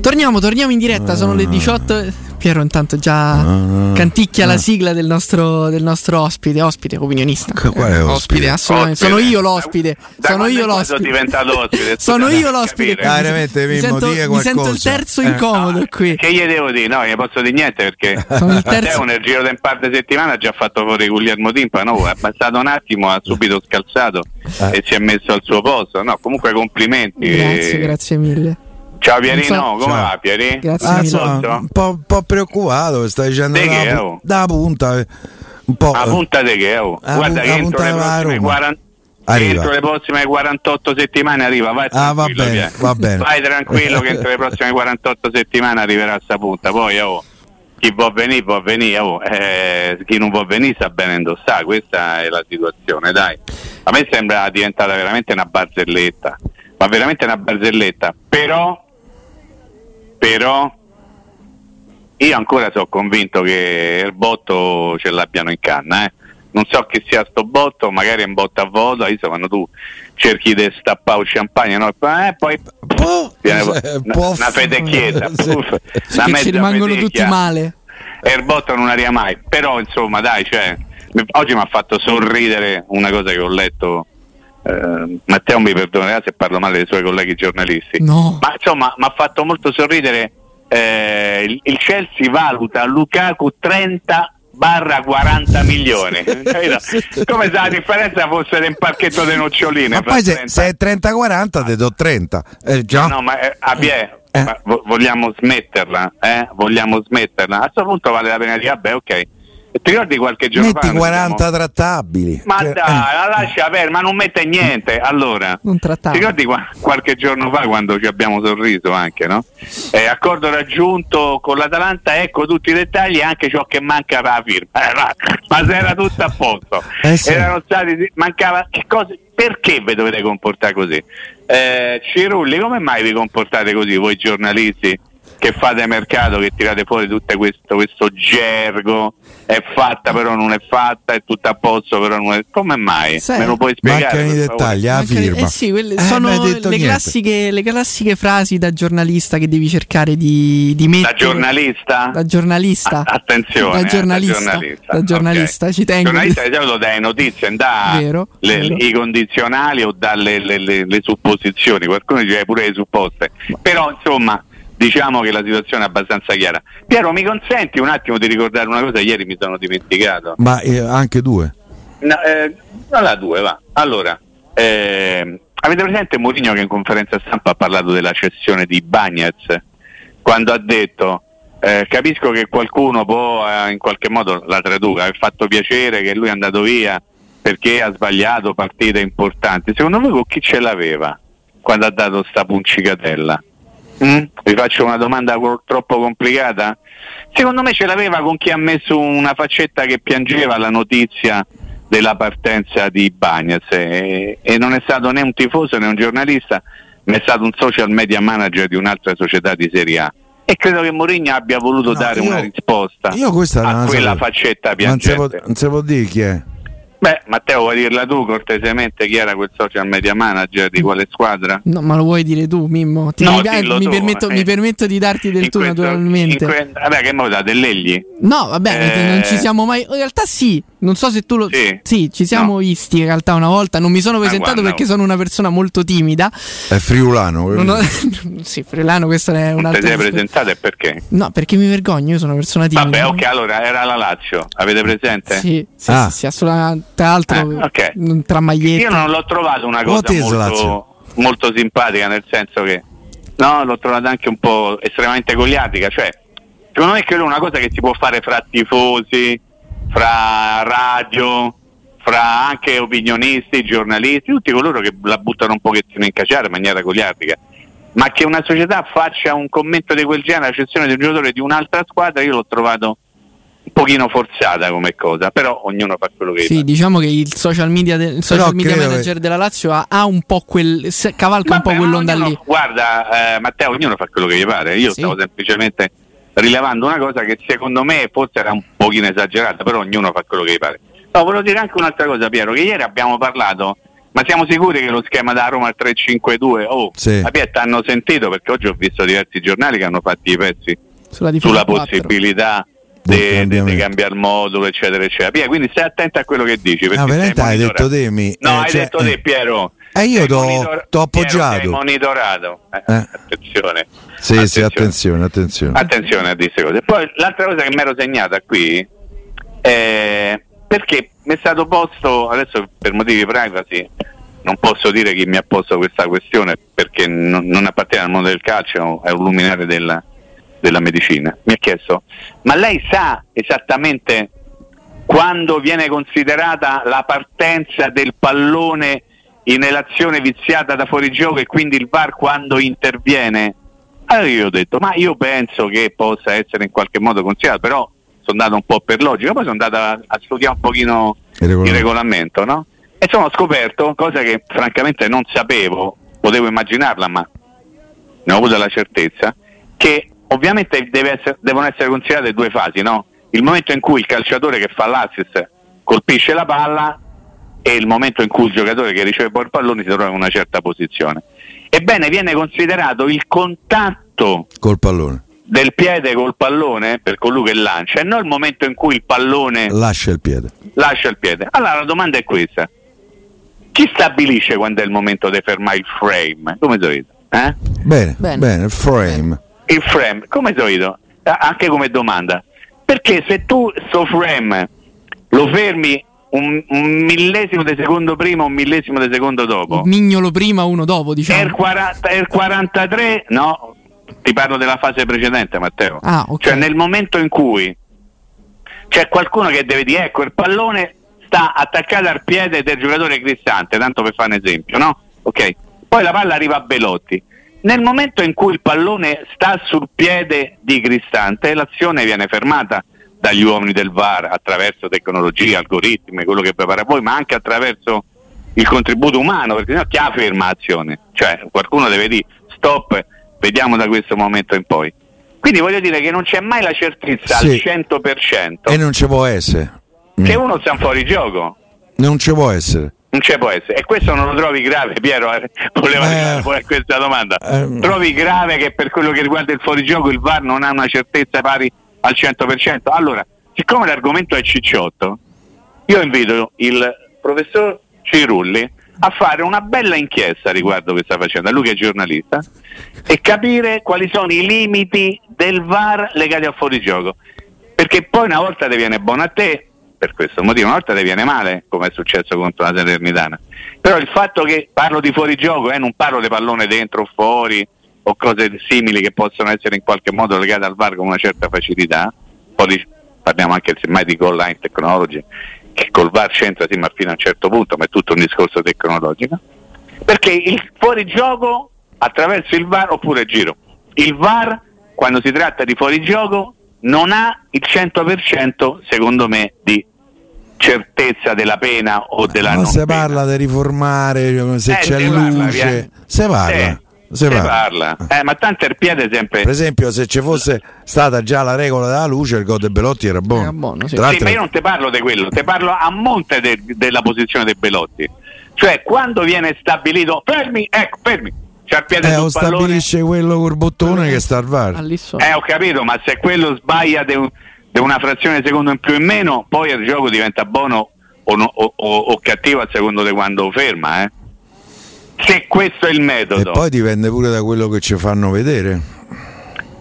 Torniamo, torniamo in diretta, sono le 18. Piero intanto già canticchia la sigla del nostro, del nostro ospite, ospite opinionista. Qual è ospite? assolutamente. Sono io l'ospite. Da sono io l'ospite. Sono diventato ospite. Sono io l'ospite. Ah, veramente, mi, sento, mi sento il terzo Eh. incomodo qui. Che gli devo dire? No, gli posso dire niente perché Sono il terzo. Matteo nel giro di un par di settimane ha già fatto fuori Guglielmo Timpa, no? È passato un attimo, ha subito scalzato Eh. e si è messo al suo posto. No, comunque complimenti. Grazie, grazie mille. Ciao Pierino, so- come Ciao. va Pieri? Grazie Ah, mille. insomma, un po', un po' preoccupato, stai dicendo Di che, da, oh? da punta. Un po'. A punta di che? Oh. A Guarda che entro le, della prossime Roma. 40 Arriva. entro le prossime 48 settimane arriva. Vai Ah, va tranquillo, bene, va bene. Vai tranquillo che entro le prossime 48 settimane arriverà a sta punta. Poi oh, chi può venire può venire, oh, eh, chi non può venire sa bene indossare, questa è la situazione, dai. A me sembra diventata veramente una barzelletta, ma veramente una barzelletta, però però io ancora sono convinto che il botto ce l'abbiano in canna, eh. Non so che sia sto botto, magari è un botto a voto, adesso quando tu cerchi di stappare un champagne, no? eh, poi Puff, viene eh, una, puff. una fedecchietta, Sì. puff, una mezza ci rimangono fedecchia. tutti male. E il botto non arriva mai, però insomma dai, cioè, oggi mi ha fatto sorridere una cosa che ho letto, eh, Matteo mi perdonerà se parlo male dei suoi colleghi giornalisti, No. ma insomma mi ha fatto molto sorridere eh, il, il Chelsea valuta Lukaku 30 barra 40 milioni come se la differenza fosse del parchetto delle noccioline Ma poi se, 30. se è 30-40 te do 30. Eh, già. No, ma eh, Abbiè, Eh. ma vo- vogliamo smetterla? Eh? Vogliamo smetterla? A questo punto vale la pena dire, vabbè, ok. Ti ricordi qualche giorno Metti fa? noi 40 siamo- trattabili. Ma Che- dai, la lascia perdere, ma non mette niente. Allora, ti ricordi qua- qualche giorno fa quando ci abbiamo sorriso anche, no? Eh, accordo raggiunto con l'Atalanta, ecco tutti i dettagli e anche ciò che manca per la firma. Eh, ma, ma se era tutto a posto. Eh sì. Erano stati, mancava che cosa, perché vi dovete comportare così? Eh, Cirulli, come mai vi comportate così voi giornalisti che fate mercato, che tirate fuori tutto questo, questo gergo? È fatta però non è fatta, è tutto a posto però non è... Come mai? Sai, Me lo puoi spiegare? Mancano i dettagli, la Mancano- firma. Eh sì, quelle Eh, sono le classiche, le classiche frasi da giornalista che devi cercare di, di mettere. Da giornalista? Da giornalista. A- attenzione, Da eh, giornalista. da giornalista, Da giornalista, ok. ci tengo. giornalista di solito dai notizie, dà Vero, le- vero. i condizionali o dalle le, le- le supposizioni, qualcuno dice pure le supposte. Però insomma diciamo che la situazione è abbastanza chiara. Piero, mi consenti un attimo di ricordare una cosa? Ieri mi sono dimenticato. Ma eh, anche due. No, eh, alla due, va. Allora, ehm, avete presente Mourinho che in conferenza stampa ha parlato della cessione di Bagnez? Quando ha detto eh, capisco che qualcuno può eh, in qualche modo la traduca, aver fatto piacere che lui è andato via perché ha sbagliato partite importanti. Secondo voi con chi ce l'aveva quando ha dato sta puncicatella? Mm? Vi faccio una domanda co- troppo complicata? Secondo me ce l'aveva con chi ha messo una faccetta che piangeva la notizia della partenza di Bagnez e, e non è stato né un tifoso né un giornalista, ma è stato un social media manager di un'altra società di Serie A. E credo che Mourinho abbia voluto No, dare io- una risposta a la quella sapevo. faccetta piangente. non si può dire chi è. Beh, Matteo, vuoi dirla tu cortesemente chi era quel social media manager di quale squadra? No, ma lo vuoi dire tu, Mimmo? Ti- No, mi, mi tu, permetto, eh. mi permetto di darti del In tu, questo- naturalmente. que- vabbè, che moda dell'egli? No, vabbè, Eh. non ci siamo mai. In realtà sì, non so se tu lo. Sì. ci siamo No. visti in realtà una volta. Non mi sono presentato guarda, perché oh. sono una persona molto timida. È friulano. Ho- sì, Frelano, questo è un Non ti sei presentato e perché? No, perché mi vergogno, io sono una persona timida. Vabbè, ok, allora era la Lazio, avete presente? Sì, sì, Ah. sì, sì, assolutamente. Tra l'altro, Eh, ok. mm, tra magliette. Io non l'ho trovato una cosa molto, molto simpatica, nel senso che no, l'ho trovata anche un po' estremamente goliatica. Cioè, secondo me credo una cosa che si può fare fra tifosi, fra radio, fra anche opinionisti, giornalisti, tutti coloro che la buttano un pochettino in cacciare in maniera goliardica. Ma che una società faccia un commento di quel genere, a cessione di un giocatore di un'altra squadra, io l'ho trovato pochino forzata come cosa, però ognuno fa quello che Sì, fa. diciamo che il social media, de- il social media manager che- della Lazio ha, ha un po' quel. se- cavalca un Vabbè, po' ma quell'onda ognuno- lì. Guarda, eh, Matteo, ognuno fa quello che gli pare. Io Sì. stavo semplicemente rilevando una cosa che secondo me forse era un pochino esagerata, però ognuno fa quello che gli pare. No, volevo dire anche un'altra cosa, Piero, che ieri abbiamo parlato Ma siamo sicuri che lo schema da Roma al 3-5-2? Oh, Sì. la Pietta hanno sentito perché oggi ho visto diversi giornali che hanno fatto i pezzi Sulla sulla 4. possibilità di cambiare modulo, eccetera, eccetera. Pia, quindi stai attento a quello che dici. No, veramente sei hai detto te, mi- No, eh, hai cioè, detto eh. te, Piero. Eh, io t'ho- monitor- Piero, appoggiato. sei monitorato. Eh, Eh. Attenzione. Sì, sì, attenzione, attenzione. Attenzione a queste cose. Poi l'altra cosa che mi ero segnata qui è perché mi è stato posto, adesso per motivi privacy non posso dire chi mi ha posto questa questione perché non, non appartiene al mondo del calcio, è un luminare della, della medicina. Mi ha chiesto, ma lei sa esattamente quando viene considerata la partenza del pallone in relazione viziata da fuorigioco e quindi il VAR quando interviene? Allora io ho detto, ma io penso che possa essere in qualche modo considerato, però sono andato un po' per logica, poi sono andato a, a studiare un pochino Il regolamento. il regolamento, no? E ho scoperto, cosa che francamente non sapevo, potevo immaginarla, ma ne ho avuto la certezza, che ovviamente deve essere- devono essere considerate due fasi, no? Il momento in cui il calciatore che fa l'assist colpisce la palla e il momento in cui il giocatore che riceve poi il pallone si trova in una certa posizione. Ebbene, viene considerato il contatto Col pallone. del piede col pallone per colui che lancia e non il momento in cui il pallone Lascia il piede. lascia il piede. Allora la domanda è questa. Chi stabilisce quando è il momento di fermare il frame? Come solito? Eh? Bene, Bene. bene, il frame. Il frame, come solito, anche come domanda. Perché se tu sto frame lo fermi un, un millesimo di secondo prima, un millesimo di secondo dopo, Un mignolo prima, uno dopo, è il, diciamo. 40 è il 43, no, ti parlo della fase precedente, Matteo. Ah, ok. Cioè nel momento in cui c'è qualcuno che deve dire ecco il pallone sta attaccato al piede del giocatore cristante, tanto per fare un esempio, no? Ok. Poi la palla arriva a Belotti. Nel momento in cui il pallone sta sul piede di Cristante, l'azione viene fermata dagli uomini del VAR attraverso tecnologie, algoritmi, quello che prepara voi, ma anche attraverso il contributo umano, perché sennò chi ha ferma l'azione? Cioè qualcuno deve dire stop, vediamo da questo momento in poi. Quindi voglio dire che non c'è mai la certezza Sì. al 100% E non ci può essere. che Mm. uno sta fuori gioco. Non ci può essere. Non ci può essere. E questo non lo trovi grave, Piero? eh? Voleva Eh. arrivare poi a questa domanda. Eh. Trovi grave che per quello che riguarda il fuorigioco il VAR non ha una certezza pari al 100%? Allora, siccome l'argomento è cicciotto, io invito il professor Cirulli a fare una bella inchiesta riguardo questa faccenda, lui che è giornalista, e capire quali sono i limiti del VAR legati al fuorigioco. Perché poi una volta ti viene buono a te, per questo motivo, una volta ti viene male, come è successo contro la Salernitana. Però il fatto che parlo di fuorigioco, eh, non parlo di pallone dentro o fuori o cose simili che possono essere in qualche modo legate al VAR con una certa facilità, poi parliamo anche semmai di goal line technology, che col VAR c'entra sì, ma fino a un certo punto, ma è tutto un discorso tecnologico. Perché il fuorigioco attraverso il VAR oppure giro. Il VAR quando si tratta di fuorigioco non ha il 100% secondo me di certezza della pena o della Ma non se parla di riformare, se Eh, c'è se luce, se parla. Sì, se se parla. parla. Eh, ma tanto il piede sempre Per esempio, se ci fosse stata già la regola della luce, il gol de Belotti era buono. Era buono, sì. Tra Sì, l'altro, ma io non ti parlo di quello, ti parlo a monte de- della posizione dei Belotti. Cioè, quando viene stabilito, fermi, ecco, fermi, c'è il piede eh, o pallone. stabilisce quello col bottone che sta al VAR. Eh, ho capito, ma se quello sbaglia di una frazione di secondo in più o in meno, poi il gioco diventa buono o, no- o- o- o cattivo a secondo di quando ferma, eh. Se questo è il E metodo, poi dipende pure da quello che ci fanno vedere.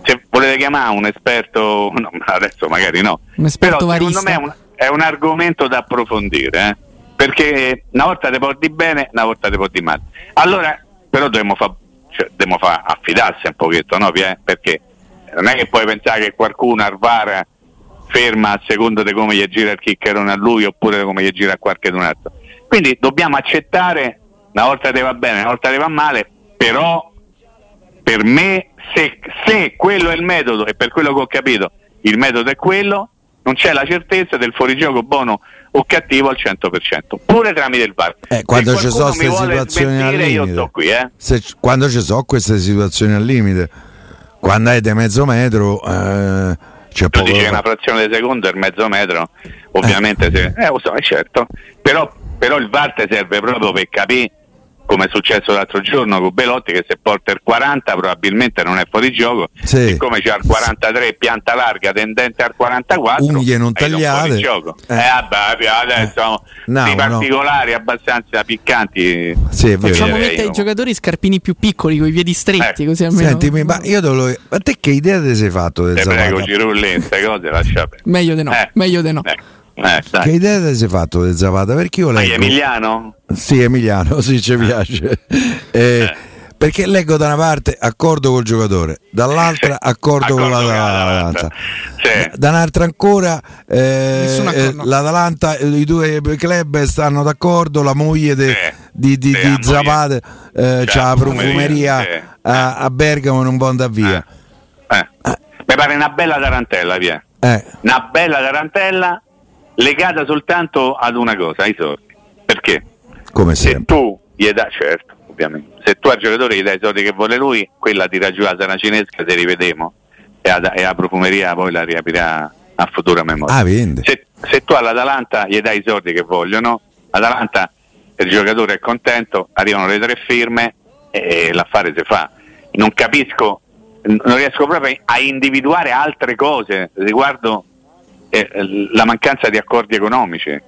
se volete chiamare un esperto, no, adesso magari no, Un esperto però secondo varista. me è un, è un argomento da approfondire, eh? perché una volta ti porti bene, una volta ti porti male. Allora, però dobbiamo fare cioè, dobbiamo fa affidarsi un pochetto, no? Perché non è che puoi pensare che qualcuno al VAR ferma a seconda di come gli gira il chiccherone a lui oppure come gli gira a qualche altro. Quindi dobbiamo accettare, una volta ti va bene, una volta ti va male, però per me se, se quello è il metodo e per quello che ho capito il metodo è quello, non c'è la certezza del fuorigioco buono o cattivo al 100%, pure tramite il VAR. Eh, quando ci sono queste situazioni al limite. qui, eh. Se quando ci sono queste situazioni al limite, quando hai di mezzo metro, eh, c'è tu dici che una frazione di secondo è mezzo metro, ovviamente se, eh, lo so, è certo, però, però il VAR serve proprio per capire come è successo l'altro giorno con Belotti che se porta il 40 probabilmente non è fuori gioco Sì. siccome c'ha il 43 pianta larga tendente al 44 Unghie non tagliate. gioco. Eh. eh, vabbè adesso No, dei no. particolari abbastanza piccanti Sì, vero. Facciamo mettere ai no. giocatori scarpini più piccoli, con i piedi stretti, Eh. così almeno. Sentimi, ma io te lo... Ma te che idea ti sei fatto del te prego? Cirulli queste cose lascia Meglio di no, Eh. meglio di no. Eh, eh. Che idea ti sei fatto del Zapata? Perché io Ma è leggo... Emiliano? Sì, Emiliano, sì, ci piace. Eh, Perché leggo da una parte accordo col giocatore, dall'altra accordo, con Accordo con l'Atalanta. Sì. Da un'altra ancora eh, eh, l'Atalanta, eh, i due club stanno d'accordo, la moglie de- Sì. di, di, Sì, di. Zapata eh, C'ha la profumeria, a, a Bergamo non può andare via. Eh. Mi pare una bella tarantella, via. Eh, Una bella tarantella legata soltanto ad una cosa, ai soldi. Perché? come Se sempre. tu gli dai, certo, ovviamente, se tu al giocatore gli dai i soldi che vuole lui, quella tira giù la saracinesca se rivedemo e, la- e la profumeria poi la riaprirà a futura memoria. Ah, se, se tu all'Atalanta gli dai i soldi che vogliono, l'Atalanta, il giocatore è contento, arrivano le tre firme e l'affare si fa. Non capisco, non riesco proprio a individuare altre cose riguardo eh, la mancanza di accordi economici.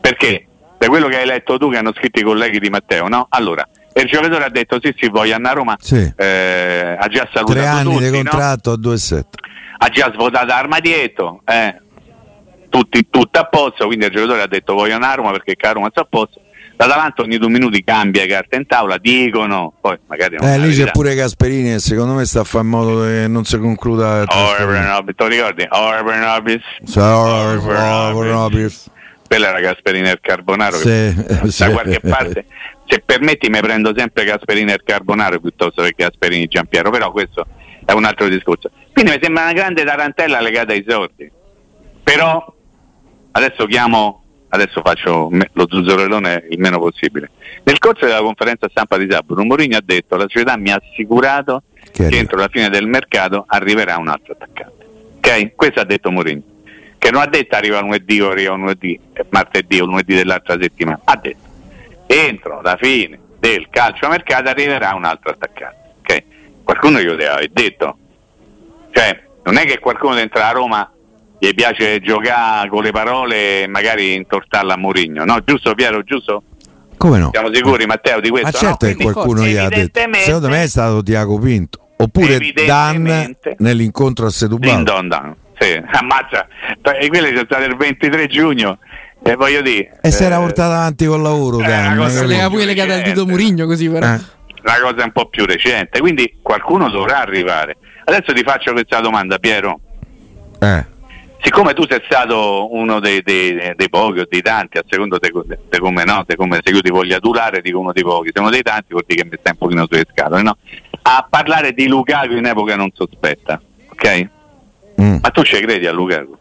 Perché? Da quello che hai letto tu, che hanno scritto i colleghi di Matteo, no? Allora, il giocatore ha detto sì, sì, voglio andare a Roma, Sì. eh, ha già salutato Tre anni tutti, di no? contratto a 2,7. ha già svuotato Armadietto, eh. Tutti, tutto a posto, quindi il giocatore ha detto voglio una Roma perché che la Roma sta a posto. L'Atalanta ogni due minuti cambia le carte in tavola, dicono, poi magari non Eh, lì c'è pure Gasperini e secondo me sta a fare in modo che non si concluda il Orber trasferimento. Nobis, te lo ricordi? Orber Nobis. Ciao, Orber ciao, Nobis. Nobis. Quella era Gasperini e il Carbonaro. Sì, che da sì. qualche parte, se permetti, mi prendo sempre Gasperini e il Carbonaro piuttosto che Gasperini e Giampiero, però questo è un altro discorso. Quindi mi sembra una grande tarantella legata ai soldi. Però adesso chiamo, adesso faccio lo zuzzurellone il meno possibile. Nel corso della conferenza stampa di sabato, Mourinho ha detto la società mi ha assicurato Che che, entro la fine del mercato arriverà un altro attaccante. Ok? Questo ha detto Mourinho. Che non ha detto arriva lunedì o arriva lunedì, eh, martedì o lunedì dell'altra settimana. Ha detto entro la fine del calcio mercato arriverà un altro attaccante. Ok? Qualcuno glielo deve aver detto. Cioè, non è che qualcuno dentro la Roma gli piace giocare con le parole e magari intortarla a Mourinho, no? Giusto Piero, giusto? Come no? Siamo sicuri Matteo di questo? Ma certo no? che qualcuno gli ha detto. Secondo me è stato Tiago Pinto. Oppure Dan nell'incontro a Setubal. don dan. Sì, ammazza. E quelle sono state il 23 giugno. E voglio dire. E si era eh, portato avanti con il lavoro, eh, Dan. Se capito? lega pure legata al dito Murigno così però. Eh. la cosa è un po' più recente. Quindi qualcuno dovrà arrivare. Adesso ti faccio questa domanda, Piero. Eh. Siccome tu sei stato uno dei, dei- dei pochi o dei tanti, a secondo di come, no, come se io ti voglio adulare, dico uno dei pochi, se uno dei tanti vuol dire che mi stai un pochino sulle scatole, no? A parlare di Lukaku in epoca non sospetta, ok? Mm. Ma tu ci credi a Lukaku?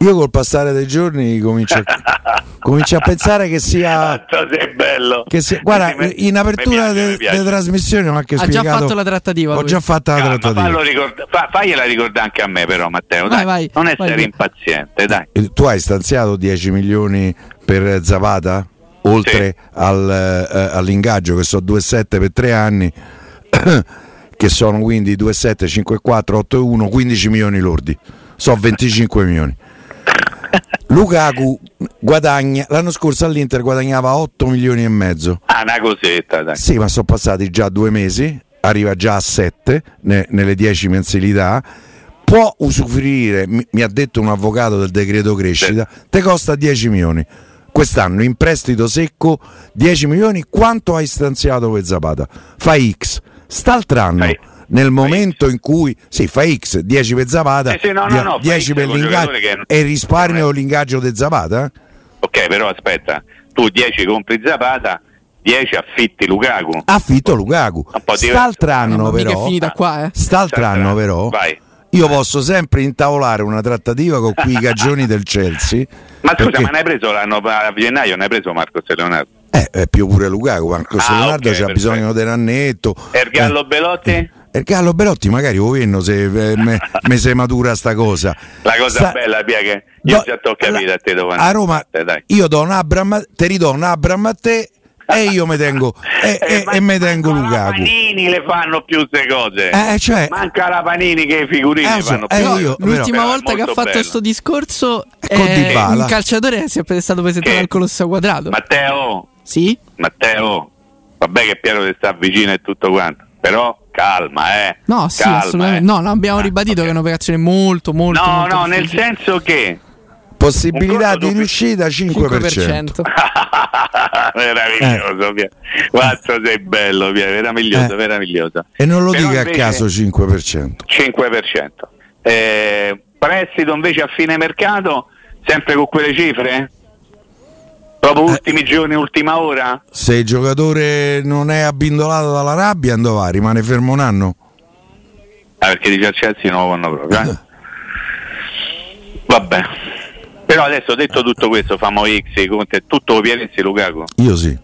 Io col passare dei giorni comincio a, comincio a pensare che sia. Quanto sei bello! Che sia guarda, in apertura delle piace. trasmissioni ho anche Ha già spiegato. fatto la trattativa. Ho lui. già fatto la Calma, trattativa. ricorda- fa- fagliela ricordare anche a me però Matteo, Vai, dai. vai, non vai essere via. impaziente, dai. Eh, Tu hai stanziato 10 milioni per Zapata? Oltre al, eh, all'ingaggio che sono 2,7 per 3 anni, che sono quindi 2,7, 5,4, 8,1, 15 milioni lordi. So 25 milioni. Lukaku guadagna l'anno scorso all'Inter guadagnava 8 milioni e mezzo. Ah, una cosetta, dai. Sì, ma sono passati già due mesi, arriva già a 7 nelle 10 mensilità. Può usufruire, mi, mi ha detto un avvocato del decreto crescita, te costa 10 milioni. Quest'anno in prestito secco 10 milioni, quanto hai stanziato per Zapata? Fai X. St'altro anno, Fai- nel momento in cui sì, fai X, 10 per Zapata, Sì, sì, no, no, no, fai 10 X per l'ingaggio che- e risparmio l'ingaggio di Zapata? eh? Ok, però aspetta, tu 10 compri Zapata, 10 affitti Lukaku. Affitto Lukaku. St'altro anno però è finita qua, eh. St'altro anno però Vai. io posso sempre intavolare una trattativa con quei cagioni del Chelsea. Ma scusa, perché- ma ne hai preso l'anno a gennaio, ne hai preso Marco Leonardo? eh, è più pure Lukaku, Marco Ah, Leonardo ok, c'ha perfetto. bisogno di Rannetto. E il Gallo Belotti? Eh, E Carlo Belotti magari lo venno se eh, me, me se matura sta cosa. La cosa Sta- bella, Pia, che io Do- già t'ho capito a te dove a Roma dai. io do un Abram, te ridò un Abram a te e io me tengo e, e- Eh, ma- e me tengo manco la Lukaku. Panini le fanno più queste cose. Eh, cioè, Manca la Panini che i figurini Eh, fanno eh, più. io- L'ultima Però volta che ha fatto questo discorso Con è un calciatore è sempre stato presentato Che? al Colosso Quadrato. Matteo, Sì? Matteo, vabbè che Piero ti sta vicino e tutto quanto, però calma, eh. No, sì, Calma, assolutamente. eh. No, no, abbiamo Ah, ribadito ok. che è un'operazione molto, molto. No, molto no, nel difficile. senso che possibilità di riuscita 5%. 5%. meraviglioso, Pier. Quanto sei bello, Pier, meraviglioso, Eh. meraviglioso. E non lo Però dica a caso 5%. 5%. Eh, prestito invece a fine mercato, sempre con quelle cifre? Proprio Eh. ultimi giorni, ultima ora? Se il giocatore non è abbindolato dalla rabbia, dove va? Rimane fermo un anno? Ah, perché dice al Chelsea non lo vanno proprio. Eh? Vabbè. Però adesso detto tutto questo, famo X, i conti, tutto Pierenzi Lukaku. Io sì,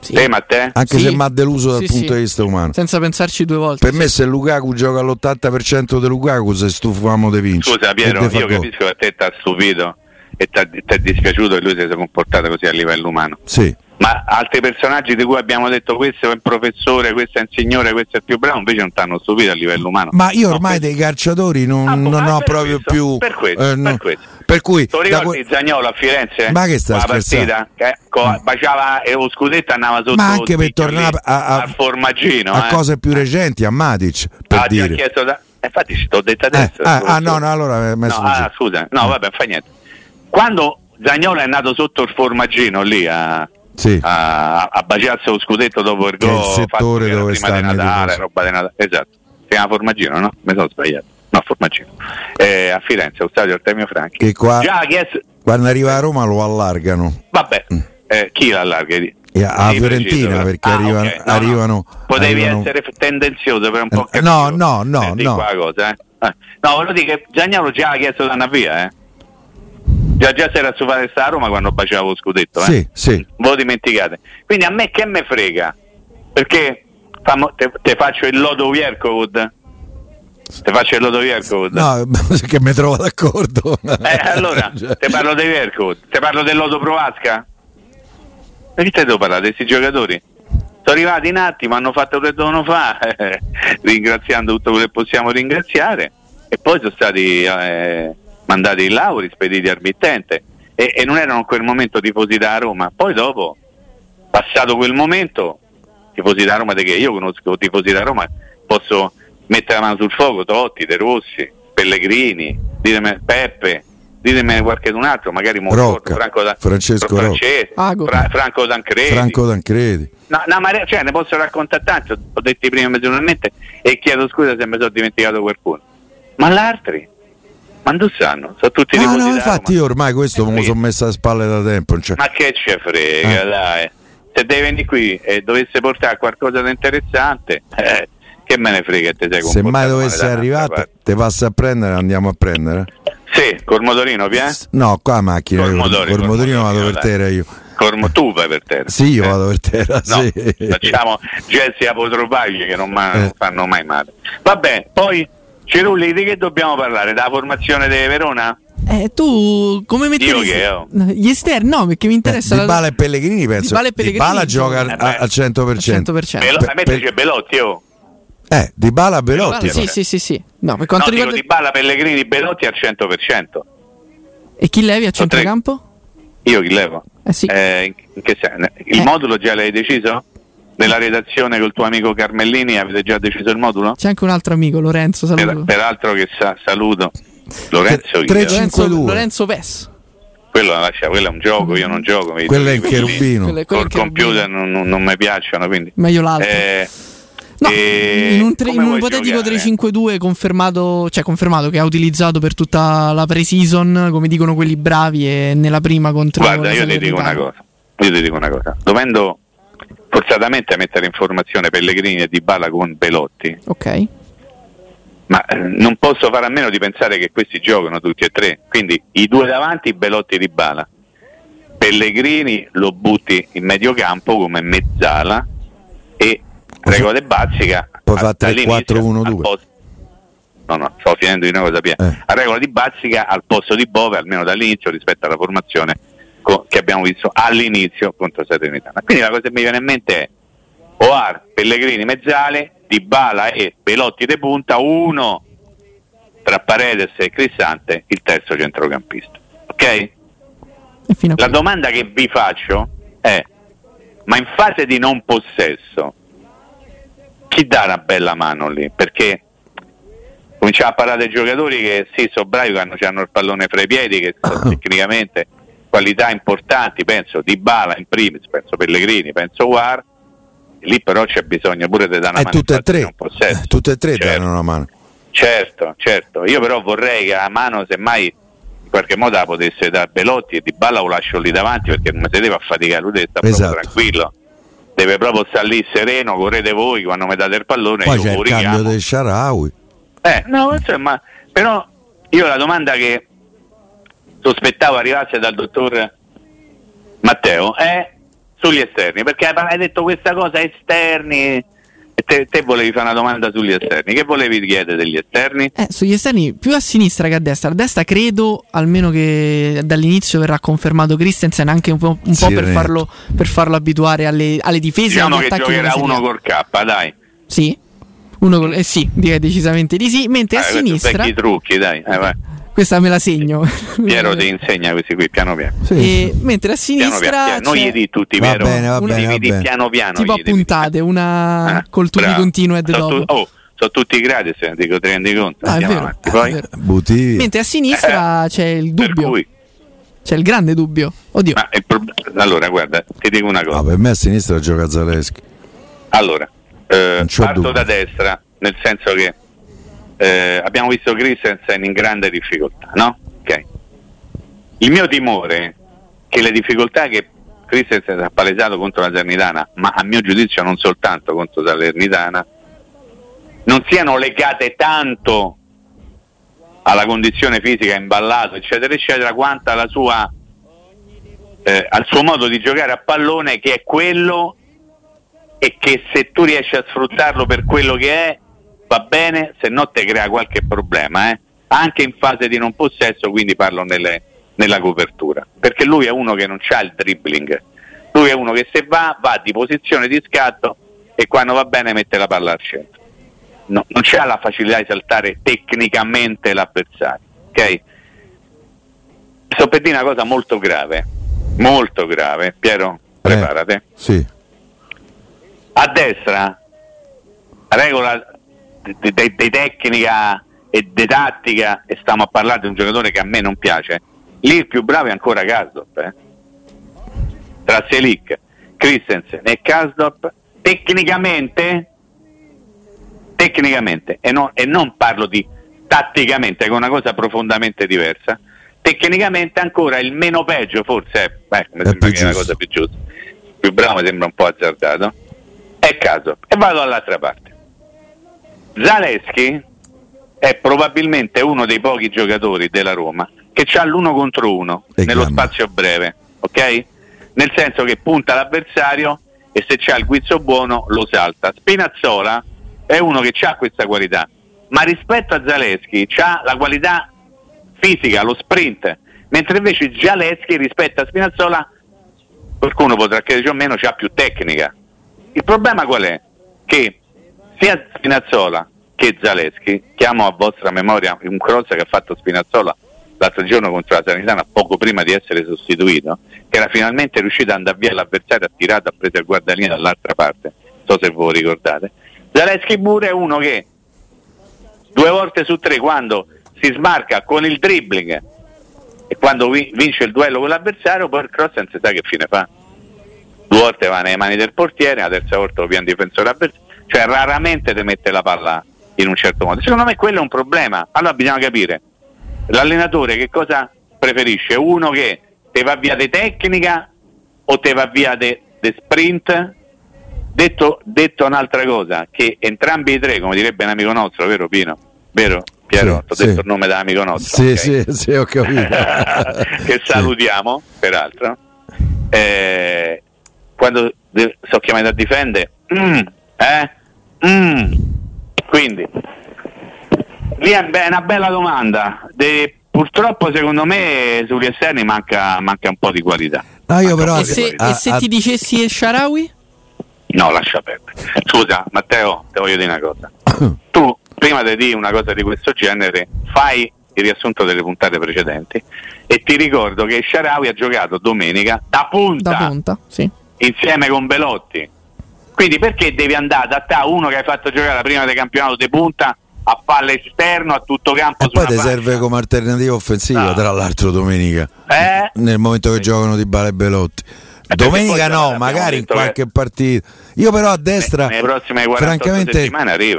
Sì. Te, Matteo? anche Sì. se mi ha deluso dal Sì, punto sì. di vista umano. Senza pensarci due volte. Per me se Lukaku gioca all'80% di Lukaku se stufamo di vincere. Scusa Piero, io capisco che a te ti ha stupito e ti è dispiaciuto che lui si sia comportato così a livello umano. Sì, Ma altri personaggi di cui abbiamo detto questo è un professore, questo è un signore, questo è più bravo, invece non ti hanno stupito a livello umano. ma io No, ormai questo- dei calciatori non, Ah, boh, non ah, ho per proprio questo, più. per questo, eh, per no. questo. Per cui Tu ricordi que- Zagnolo a Firenze? Ma che sta La partita, che co- baciava e lo scudetto andava sotto Ma anche per tornare a, a- al formaggino. a eh. cose più recenti, a Matic, per Ah, ti ha dire. chiesto da... eh, Infatti ci t'ho detto Eh, adesso. ah, scusa. ah, no, no, allora eh, mi No, ah, scusa, no, vabbè, fa niente. Quando Zagnolo è nato sotto il formaggino lì a, Sì. a, a baciarsi lo scudetto dopo il Che è il gol settore che dove prima di stanno i Natale, roba di Natale. Esatto, si chiama formaggino, no? Mi sono sbagliato. No, formaggino. Eh, a Firenze, allo stadio Artemio Franchi. Che qua- Già chiesto... Quando arriva a Roma lo allargano. Vabbè, eh, chi l'allarga? Di- E a Fiorentina, perché Ah, arrivano- ok. No, no. arrivano- Potevi arrivano- essere tendenzioso per un po' Eh, cattivo. no, no, no, Eh, no. cosa, eh. Eh, No, volevo dire che Zagnolo già ha chiesto di andare via, eh. Già, già si era stufato sta a Roma quando baciava lo scudetto, eh. Sì, sì. Voi lo dimenticate. Quindi a me che me frega? Perché famo- te, te faccio il lodo Viercovud? Te faccio il lodo Viercovud? No, che mi trovo d'accordo. Eh, allora, Cioè, te parlo dei Viercovud, te parlo del lodo Provasca? Perché te devo parlare di questi giocatori? Sono arrivati un attimo, hanno fatto quello che dovevano fare, ringraziando tutto quello che possiamo ringraziare, e poi sono stati eh, mandati in lauri, spediti al mittente, e, e non erano in quel momento tifosi da Roma. Poi dopo, passato quel momento, tifosi da Roma, di che io conosco tifosi da Roma, posso mettere la mano sul fuoco, Totti, De Rossi, Pellegrini, ditemi Peppe, ditemi qualche un altro, magari Rocca, Franco da- Francesco Francesco, Ago. Fra- Franco Tancredi. Franco Tancredi. No, no, ma cioè, ne posso raccontare tanti, ho detto prima personalmente e chiedo scusa se mi sono dimenticato qualcuno. Ma l'altri? Ma non sanno? Sono tutti Ah, no, da infatti io ormai questo Eh, me lo sono messo alle spalle da tempo. cioè- Ma che ce frega, Eh. dai. Se devi venire qui e dovesse portare qualcosa di interessante, eh, che me ne frega te sei Se mai dovesse arrivare, te, passa a prendere andiamo a prendere. Sì, col motorino, Pia? No, qua a macchina, Col io, motore, col col motorino vado per terra io. Col mo- tu vai per terra. Sì, io Eh. vado per terra, No, sì. facciamo gesti apotropagli che non, ma- Eh. non fanno mai male. Vabbè, poi Cirulli, di che dobbiamo parlare? Della formazione di Verona? Eh, tu come metti Io che ho? gli esterni? No, perché mi interessa. Di la- Bala e Pellegrini penso Dybala e Pellegrini Dybala gioca giocano. a- Eh beh. al 100%. 100%. Belo- Per- a me per- piace Belotti, oh. Eh, Di Bala Belotti. Sì, Belotti. sì, sì, sì. No, per quanto no, dico riguarda di Balla Pellegrini Belotti al 100%. E chi levi a centrocampo? Io chi levo? Eh sì. Eh, in, in che senso? Il Eh. modulo già l'hai deciso? Nella redazione col tuo amico Carmellini avete già deciso il modulo? C'è anche un altro amico, Lorenzo, Per- saluto. peraltro che sa- saluto. Lorenzo, chi Tre- è? tre- Lorenzo, 5-2. Lorenzo Pes. quello, lascia, quello è un gioco, io non gioco. Quello è il cherubino. Quello Col computer non, non- non mi piacciono, quindi... Meglio l'altro. Eh, No, e in un, tre- in un ipotetico giocare? 3-5-2 confermato, cioè confermato che ha utilizzato per tutta la pre-season, come dicono quelli bravi, e nella prima contro Guarda, la io ti dico una cosa. Io ti dico una cosa. Dovendo forzatamente mettere in formazione Pellegrini e Di Bala con Belotti, Ok. ma eh, non posso fare a meno di pensare che questi giocano tutti e tre. Quindi i due davanti, Belotti e Di Bala. Pellegrini lo butti in mediocampo come mezzala e regola di Bazzica. Poi fa 3-4-1-2. No, no, sto finendo di una cosa, Pia. Eh. A regola di Bazzica al posto di Bove, almeno dall'inizio, rispetto alla formazione che abbiamo visto all'inizio contro Salernitana. Quindi la cosa che mi viene in mente è Oar, Pellegrini, Mezzale, Di Bala e Pelotti de punta, uno tra Paredes e Cristante, il terzo centrocampista. Ok? La domanda che vi faccio è, ma in fase di non possesso, chi dà una bella mano lì? Perché cominciamo a parlare dei giocatori che sì, sono bravi quando hanno il pallone fra i piedi, che tecnicamente qualità importanti, penso Di Bala in primis, penso Pellegrini, penso War, lì però c'è bisogno pure di dare una eh, mano. Tutte e tre, eh, tutte e tre certo. danno una mano. Certo, certo, io però vorrei che la mano semmai in qualche modo la potesse dare Belotti e Di Balla lo lascio lì davanti perché non si deve affaticare, lui deve stare esatto. tranquillo deve proprio stare lì sereno, correte voi quando mi date il pallone. Poi c'è il cambio del Sharawi. Eh, no, insomma, però io la domanda che sospettavo arrivasse dal dottor Matteo è sugli esterni, perché hai detto questa cosa esterni e te, te, volevi fare una domanda sugli esterni. Che volevi chiedere degli esterni? Eh, sugli esterni più a sinistra che a destra. A destra credo, almeno che dall'inizio verrà confermato Christensen anche un po', un po per, farlo, per, farlo, abituare alle, alle difese. Diciamo che giocherà uno col K, dai. Sì, uno col, eh sì, direi decisamente di sì. Mentre eh, a sinistra... Vecchi trucchi, dai. Eh, vai questa me la segno. Piero ti insegna questi qui piano piano. Sì. E, mentre a sinistra piano piano. non gli di tutti va Piero, bene, va bene, va bene. piano piano. Tipo a puntate, una eh, col tutti continuo e dopo. Tu, oh, sono tutti gratis, eh, dico, ti rendi conto? Ah, vero, Poi. Mentre a sinistra eh, c'è il dubbio. C'è il grande dubbio. Oddio. Pro... Allora, guarda, ti dico una cosa. No, per me a sinistra gioca Zaleschi. Allora, eh, parto dubbio. da destra, nel senso che eh, abbiamo visto Christensen in grande difficoltà, no? Okay. Il mio timore è che le difficoltà che Christensen ha palesato contro la Salernitana, ma a mio giudizio non soltanto contro la Salernitana, non siano legate tanto alla condizione fisica imballato, eccetera, eccetera, quanto sua, eh, al suo modo di giocare a pallone che è quello e che se tu riesci a sfruttarlo per quello che è, va bene, se no te crea qualche problema, eh? anche in fase di non possesso, quindi parlo nelle, nella copertura, perché lui è uno che non ha il dribbling, lui è uno che se va, va di posizione di scatto e quando va bene mette la palla al centro. No, non c'ha la facilità di saltare tecnicamente l'avversario, ok? Sto per dire una cosa molto grave, molto grave, Piero, preparate. Eh, sì. A destra, regola di, tecnica e di tattica e stiamo a parlare di un giocatore che a me non piace. Lì il più bravo è ancora Kasdorp eh? tra Selic, Christensen e Kasdorp tecnicamente tecnicamente e, no, e non parlo di tatticamente che è una cosa profondamente diversa tecnicamente ancora il meno peggio forse beh, mi sembra che è la cosa più giusta. Più bravo mi sembra un po' azzardato. È caso e vado dall'altra parte Zaleschi è probabilmente uno dei pochi giocatori della Roma che ha l'uno contro uno e nello gamma. spazio breve, ok? Nel senso che punta l'avversario e se c'ha il guizzo buono lo salta. Spinazzola è uno che ha questa qualità, ma rispetto a Zaleschi ha la qualità fisica, lo sprint, mentre invece Zaleschi rispetto a Spinazzola qualcuno potrà credere o meno ha più tecnica. Il problema qual è? Che sia Spinazzola che Zaleschi, chiamo a vostra memoria un cross che ha fatto Spinazzola l'altro giorno contro la Sanitana poco prima di essere sostituito, che era finalmente riuscito ad andare via l'avversario, ha tirato, ha preso il guardalino dall'altra parte, non so se voi ricordate. Zaleschi pure è uno che due volte su tre quando si smarca con il dribbling e quando vince il duello con l'avversario, poi il cross non si sa che fine fa. Due volte va nelle mani del portiere, la terza volta lo pian difensore avversario cioè raramente ti mette la palla in un certo modo. Secondo me quello è un problema. Allora bisogna capire l'allenatore che cosa preferisce, uno che te va via di tecnica o te va via di sprint. Detto, detto, un'altra cosa, che entrambi i tre, come direbbe un amico nostro, vero Pino? Vero? Piero, sì, ti ho sì. detto il nome dell'amico nostro. Sì, okay? sì, sì, ho capito. che salutiamo, sì. peraltro. Eh, quando sono chiamato a difendere, mm, Eh? Mm. Quindi, lì è una bella domanda. De, purtroppo secondo me sugli esterni manca, manca un po' di qualità. No, io però, e se, e se a, ti dicessi El Sharawi? No, lascia perdere. Scusa, Matteo, ti voglio dire una cosa. tu, prima di dire una cosa di questo genere, fai il riassunto delle puntate precedenti e ti ricordo che Sharawi ha giocato domenica da punta, da punta sì. insieme con Belotti. Quindi perché devi andare da te uno che hai fatto giocare la prima del campionato di punta a palle esterno, a tutto campo. E poi ti serve come alternativa offensiva, no. tra l'altro domenica, eh? nel momento che sì. giocano di Bale e Belotti. Eh, Domenica no, magari in qualche che... partita. Io però a destra, francamente,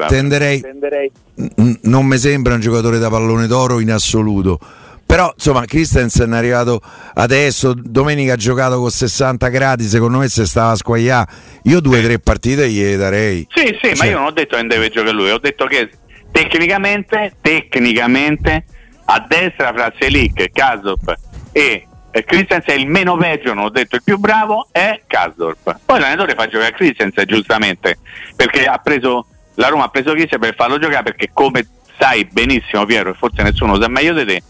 tenderei, tenderei. N- non mi sembra un giocatore da pallone d'oro in assoluto. Però insomma Christensen è arrivato adesso, domenica ha giocato con 60 gradi, secondo me se stava a squagliare, io due o tre partite gli darei. Sì, sì, cioè. ma io non ho detto che non deve giocare lui, ho detto che tecnicamente, tecnicamente a destra fra Selic, Kasop e Christensen è il meno peggio, non ho detto il più bravo, è Kasdorp. Poi l'allenatore fa giocare Christensen giustamente, perché ha preso, la Roma ha preso Christensen per farlo giocare perché come sai benissimo Piero, e forse nessuno lo sa meglio di te,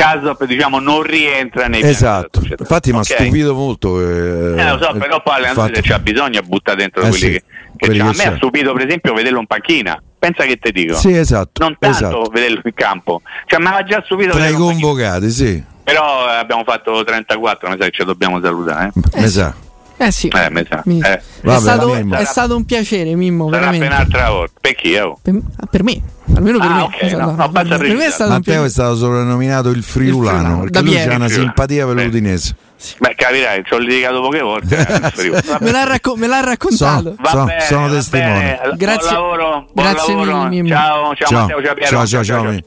Kasdorp diciamo non rientra nei esatto. infatti mi ha stupito molto eh, eh, lo so però poi se c'ha bisogno butta dentro eh, quelli sì, che, che quelli a me ha stupito per esempio vederlo in panchina. Pensa che ti dico. Sì esatto non tanto esatto. vederlo in campo. Cioè mi aveva già stupito tra i convocati sì. Però abbiamo fatto 34, mi sa che ci dobbiamo salutare. Eh, eh sa. Eh sì, eh, mi sa. Mi... Eh. È, stato, è, stato, un piacere, Mimmo. Sarà veramente. un'altra volta. Per chi? Oh? Per, per, me, almeno per ah, me. Okay, esatto. no, no, per, me è stato Matteo è stato soprannominato il friulano perché lui ha una simpatia per l'Udinese. Sì. Beh, capirai, ci ho litigato poche volte. Eh, me, l'ha racco- me, l'ha raccontato. So, so, bene, sono testimone. Grazie. Buon lavoro. Buon Grazie lavoro. mille. Ciao, ciao, ciao, Matteo, ciao, Piero. ciao, ciao. ciao, ciao.